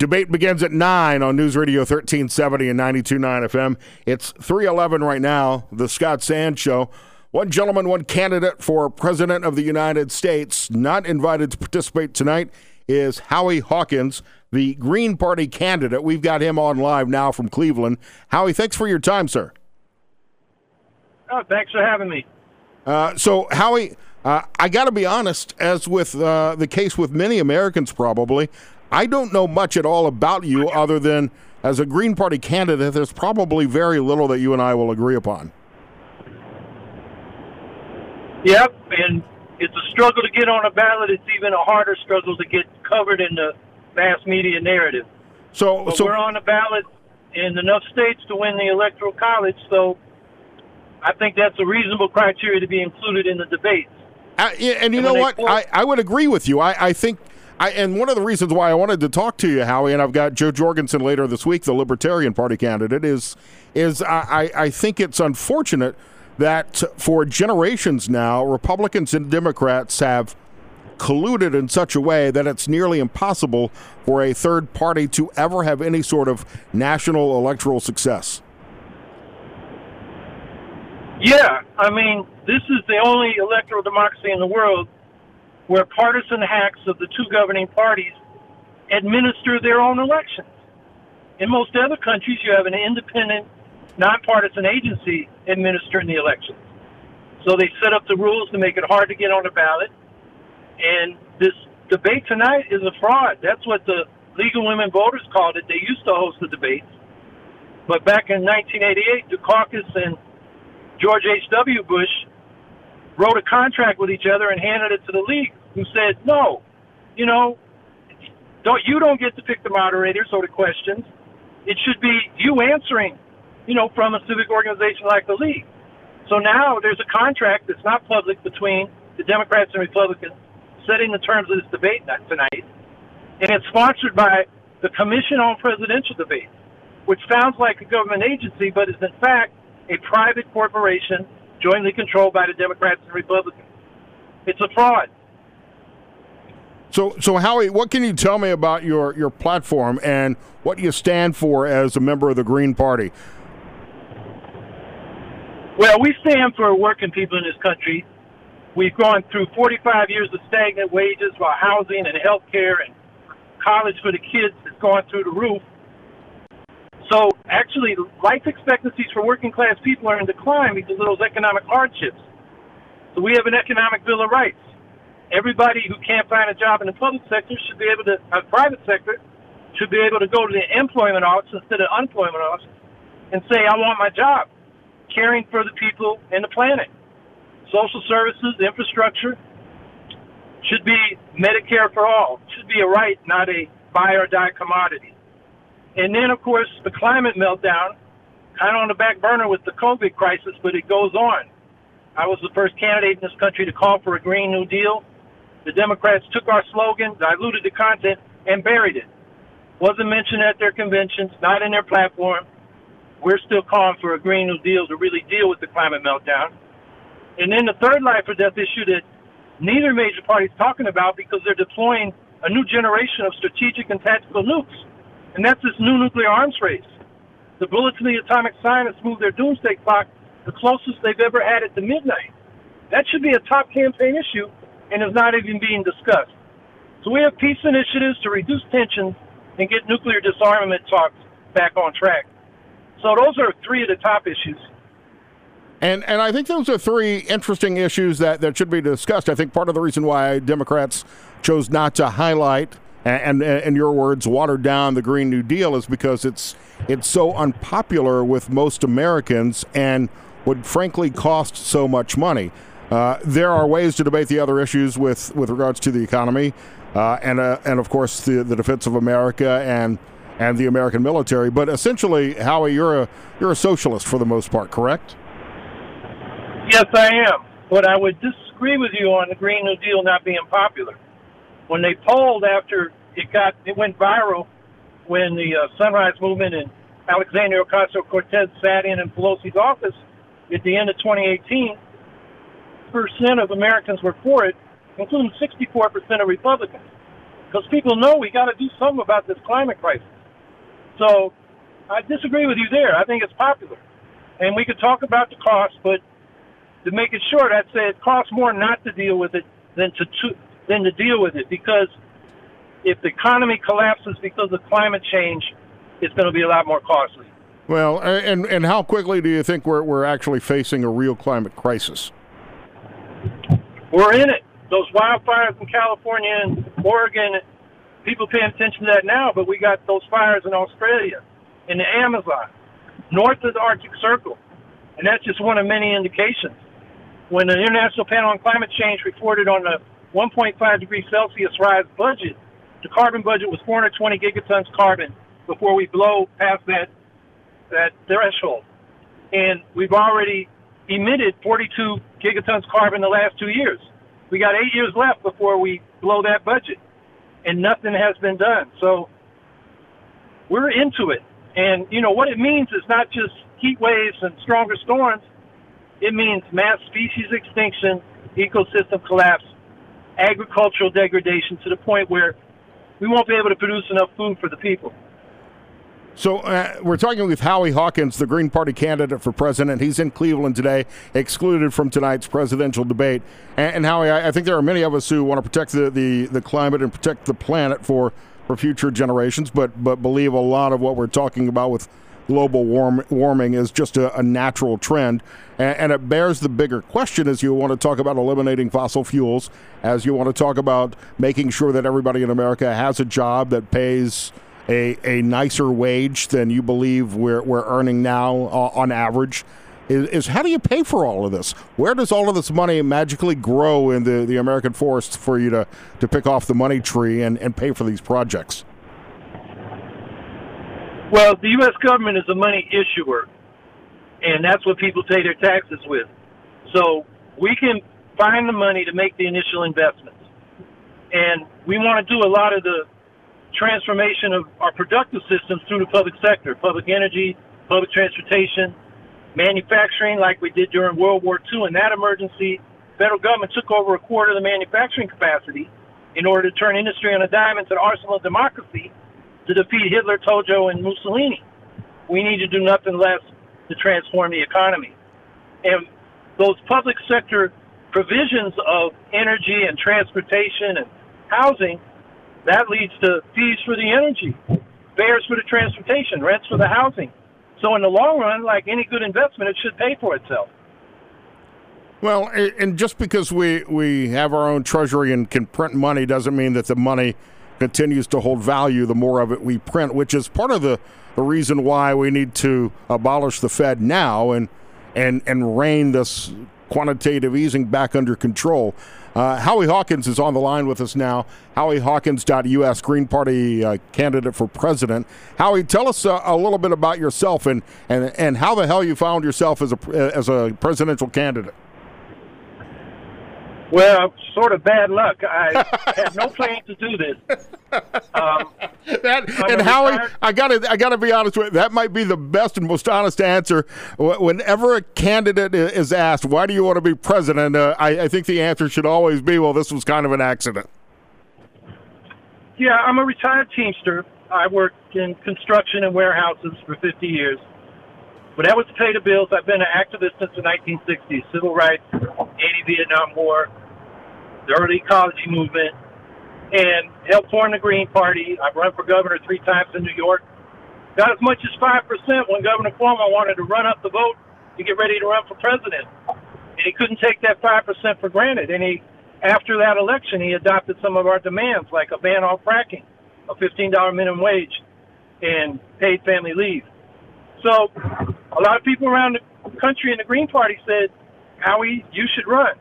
Debate begins at 9 on News Radio 1370 and 92.9 FM. It's 311 right now, the Scott Sands Show. One gentleman, one candidate for President of the United States, not invited to participate tonight, is Howie Hawkins, the Green Party candidate. We've got him on live now from Cleveland. Howie, thanks for your time, sir. Oh, thanks for having me. Uh, so, Howie, uh, I got to be honest, as with uh, the case with many Americans probably, I don't know much at all about you other than as a Green Party candidate, there's probably very little that you and I will agree upon. Yep, and it's a struggle to get on a ballot. It's even a harder struggle to get covered in the mass media narrative. So, but so we're on the ballot in enough states to win the electoral college. So, I think that's a reasonable criteria to be included in the debates. Uh, and you and know what? I, I would agree with you. I, I think I, and one of the reasons why I wanted to talk to you, Howie, and I've got Jo Jorgensen later this week, the Libertarian Party candidate, is is I, I think it's unfortunate that for generations now, Republicans and Democrats have colluded in such a way that it's nearly impossible for a third party to ever have any sort of national electoral success. Yeah, I mean, this is the only electoral democracy in the world where partisan hacks of the two governing parties administer their own elections. In most other countries, you have an independent, nonpartisan agency administering the elections. So they set up the rules to make it hard to get on the ballot. And this debate tonight is a fraud. That's what the League of Women Voters called it. They used to host the debates. But back in 1988, Dukakis and George H.W. Bush wrote a contract with each other and handed it to the league who said, no, you know, don't you don't get to pick the moderators or the questions. It should be you answering, you know, from a civic organization like the league. So now there's a contract that's not public between the Democrats and Republicans setting the terms of this debate tonight, and it's sponsored by the Commission on Presidential Debates, which sounds like a government agency, but is in fact a private corporation jointly controlled by the Democrats and Republicans. It's a fraud. So, so Howie, what can you tell me about your, your platform and what you stand for as a member of the Green Party? Well, we stand for working people in this country. We've gone through 45 years of stagnant wages while housing and health care and college for the kids has gone through the roof. So, actually, life expectancies for working class people are in decline because of those economic hardships. So, we have an economic bill of rights everybody who can't find a job in the public sector should be able to, uh, private sector, should be able to go to the employment office instead of unemployment office and say, I want my job, caring for the people and the planet. Social services, infrastructure should be Medicare for all, should be a right, not a buy or die commodity. And then, of course, the climate meltdown, kind of on the back burner with the COVID crisis, but it goes on. I was the first candidate in this country to call for a Green New Deal. The Democrats took our slogan, diluted the content, and buried it. Wasn't mentioned at their conventions, not in their platform. We're still calling for a Green New Deal to really deal with the climate meltdown. And then the third life or death issue that neither major party is talking about because they're deploying a new generation of strategic and tactical nukes. And that's this new nuclear arms race. The Bulletin of the Atomic Scientists moved their doomsday clock the closest they've ever had it to midnight. That should be a top campaign issue and is not even being discussed. So we have peace initiatives to reduce tensions and get nuclear disarmament talks back on track. So those are three of the top issues. And and I think those are three interesting issues that, that should be discussed. I think part of the reason why Democrats chose not to highlight and, and in your words watered down the Green New Deal is because it's it's so unpopular with most Americans and would frankly cost so much money. Uh, there are ways to debate the other issues with, with regards to the economy, uh, and uh, and of course the the defense of America and and the American military. But essentially, Howie, you're a you're a socialist for the most part, correct? Yes, I am. But I would disagree with you on the Green New Deal not being popular. When they polled after it got it went viral, when the uh, Sunrise Movement and Alexandria Ocasio Cortez sat in in Pelosi's office at the end of 2018 percent of Americans were for it, including 64% of Republicans. because people know we got to do something about this climate crisis. So I disagree with you there. I think it's popular, and we could talk about the cost, but to make it short, I'd say it costs more not to deal with it than to, to than to deal with it because if the economy collapses because of climate change, it's going to be a lot more costly. Well, and and how quickly do you think we're we're actually facing a real climate crisis? We're in it. Those wildfires in California and Oregon, people paying attention to that now, but we got those fires in Australia, in the Amazon, north of the Arctic Circle. And that's just one of many indications. When the International Panel on Climate Change reported on the 1.5 degrees Celsius rise budget, the carbon budget was 420 gigatons carbon before we blow past that that threshold. And we've already emitted 42 gigatons carbon the last two years. We got eight years left before we blow that budget, and nothing has been done. So we're into it. And, you know, what it means is not just heat waves and stronger storms, it means mass species extinction, ecosystem collapse, agricultural degradation to the point where we won't be able to produce enough food for the people. So uh, we're talking with Howie Hawkins, the Green Party candidate for president. He's in Cleveland today, excluded from tonight's presidential debate. And, and Howie, I, I, think there are many of us who want to protect the, the, the climate and protect the planet for, for future generations, but but believe a lot of what we're talking about with global warm, warming is just a, a natural trend. And, and it bears the bigger question as you want to talk about eliminating fossil fuels, as you want to talk about making sure that everybody in America has a job that pays – a, a nicer wage than you believe we're, we're earning now uh, on average is, is, how do you pay for all of this? Where does all of this money magically grow in the, the American forest for you to, to pick off the money tree and, and pay for these projects? Well, the U.S. government is a money issuer, and that's what people pay their taxes with. So we can find the money to make the initial investments. And we want to do a lot of the transformation of our productive systems through the public sector, public energy, public transportation, manufacturing, like we did during World War II. In that emergency, federal government took over a quarter of the manufacturing capacity in order to turn industry on a dime into the arsenal of democracy to defeat Hitler, Tojo, and Mussolini. We need to do nothing less to transform the economy. And those public sector provisions of energy and transportation and housing that leads to fees for the energy, fares for the transportation, rents for the housing. So in the long run, like any good investment, it should pay for itself. Well, and just because we, we have our own treasury and can print money doesn't mean that the money continues to hold value the more of it we print, which is part of the, the reason why we need to abolish the Fed now and and and rein this quantitative easing back under control. Uh, Howie Hawkins is on the line with us now. HowieHawkins.us, Green Party uh, candidate for president. Howie, tell us uh, a little bit about yourself and, and, and how the hell you found yourself as a, as a presidential candidate. Well, sort of bad luck. I had no plan to do this. Um, that, and Howie, retired. I gotta, I gotta be honest with you. That might be the best and most honest answer. Whenever a candidate is asked, "Why do you want to be president?" Uh, I, I think the answer should always be, "Well, this was kind of an accident." Yeah, I'm a retired Teamster. I worked in construction and warehouses for 50 years. But that was to pay the bills. I've been an activist since the 1960s, civil rights, anti-Vietnam War, the early ecology movement, and helped form the Green Party. I've run for governor three times in New York. Got as much as 5% when Governor Cuomo wanted to run up the vote to get ready to run for president. And he couldn't take that 5% for granted. And he, after that election, he adopted some of our demands, like a ban on fracking, a $15 minimum wage, and paid family leave. So a lot of people around the country in the Green Party said, Howie, you should run.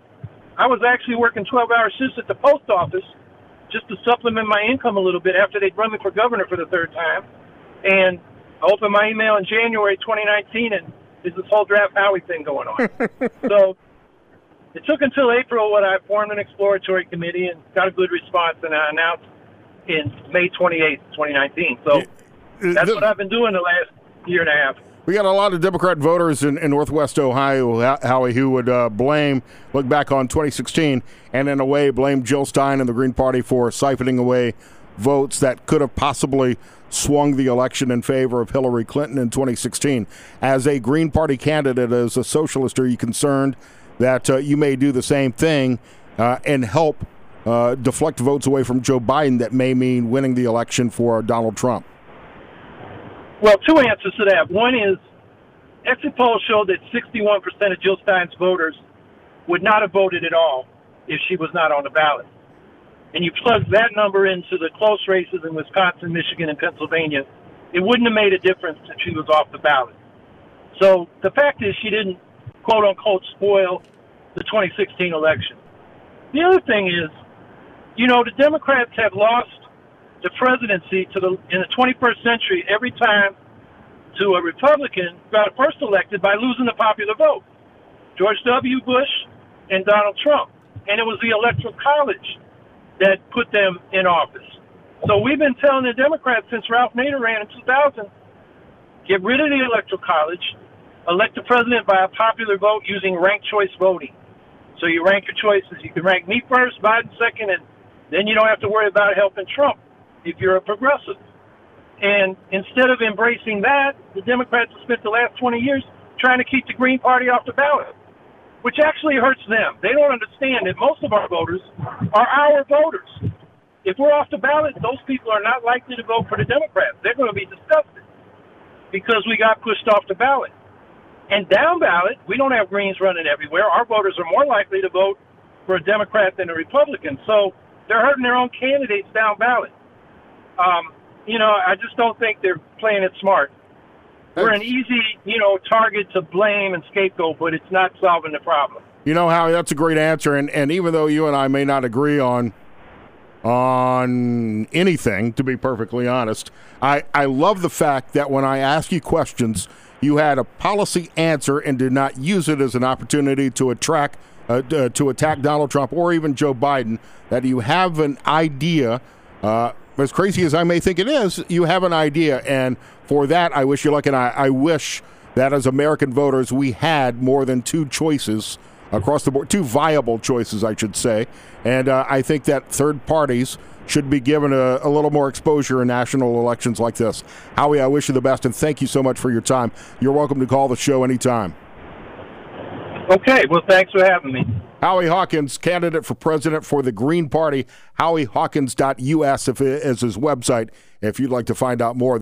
I was actually working 12 hour shifts at the post office just to supplement my income a little bit after they'd run me for governor for the third time. And I opened my email in January 2019, and there's this whole draft Howie thing going on. so it took until April when I formed an exploratory committee and got a good response, and I announced in May 28th, 2019. So uh, that's what I've been doing the last year and a half. We got a lot of Democrat voters in, in Northwest Ohio, Howie, who would uh, blame, look back on 2016, and in a way blame Jill Stein and the Green Party for siphoning away votes that could have possibly swung the election in favor of Hillary Clinton in 2016. As a Green Party candidate, as a socialist, are you concerned that uh, you may do the same thing uh, and help uh, deflect votes away from Joe Biden that may mean winning the election for Donald Trump? Well, two answers to that. One is exit polls showed that 61% of Jill Stein's voters would not have voted at all if she was not on the ballot. And you plug that number into the close races in Wisconsin, Michigan, and Pennsylvania, it wouldn't have made a difference if she was off the ballot. So the fact is, she didn't quote unquote spoil the 2016 election. The other thing is, you know, the Democrats have lost the presidency to the in the 21st century every time to a Republican got first elected by losing the popular vote. George W. Bush and Donald Trump, and it was the Electoral College that put them in office. So we've been telling the Democrats since Ralph Nader ran in 2000, get rid of the Electoral College, elect the president by a popular vote using ranked choice voting. So you rank your choices. You can rank me first, Biden second, and then you don't have to worry about helping Trump if you're a progressive. And instead of embracing that, the Democrats have spent the last 20 years trying to keep the Green Party off the ballot, which actually hurts them. They don't understand that most of our voters are our voters. If we're off the ballot, those people are not likely to vote for the Democrats. They're going to be disgusted because we got pushed off the ballot. And down ballot, we don't have Greens running everywhere. Our voters are more likely to vote for a Democrat than a Republican. So they're hurting their own candidates down ballot. Um, you know, I just don't think they're playing it smart. We're an easy, you know, target to blame and scapegoat, but it's not solving the problem. You know, Howie, that's a great answer. And, and even though you and I may not agree on on anything, to be perfectly honest, I, I love the fact that when I ask you questions, you had a policy answer and did not use it as an opportunity to attract uh, uh, to attack Donald Trump or even Joe Biden. That you have an idea. Uh, as crazy as I may think it is, you have an idea, and for that, I wish you luck. And I, I wish that as American voters, we had more than two choices across the board, two viable choices, I should say. And uh, I think that third parties should be given a, a, little more exposure in national elections like this. Howie, I wish you the best, and thank you so much for your time. You're welcome to call the show anytime. Okay, well, thanks for having me. Howie Hawkins, candidate for president for the Green Party. HowieHawkins.us is his website if you'd like to find out more.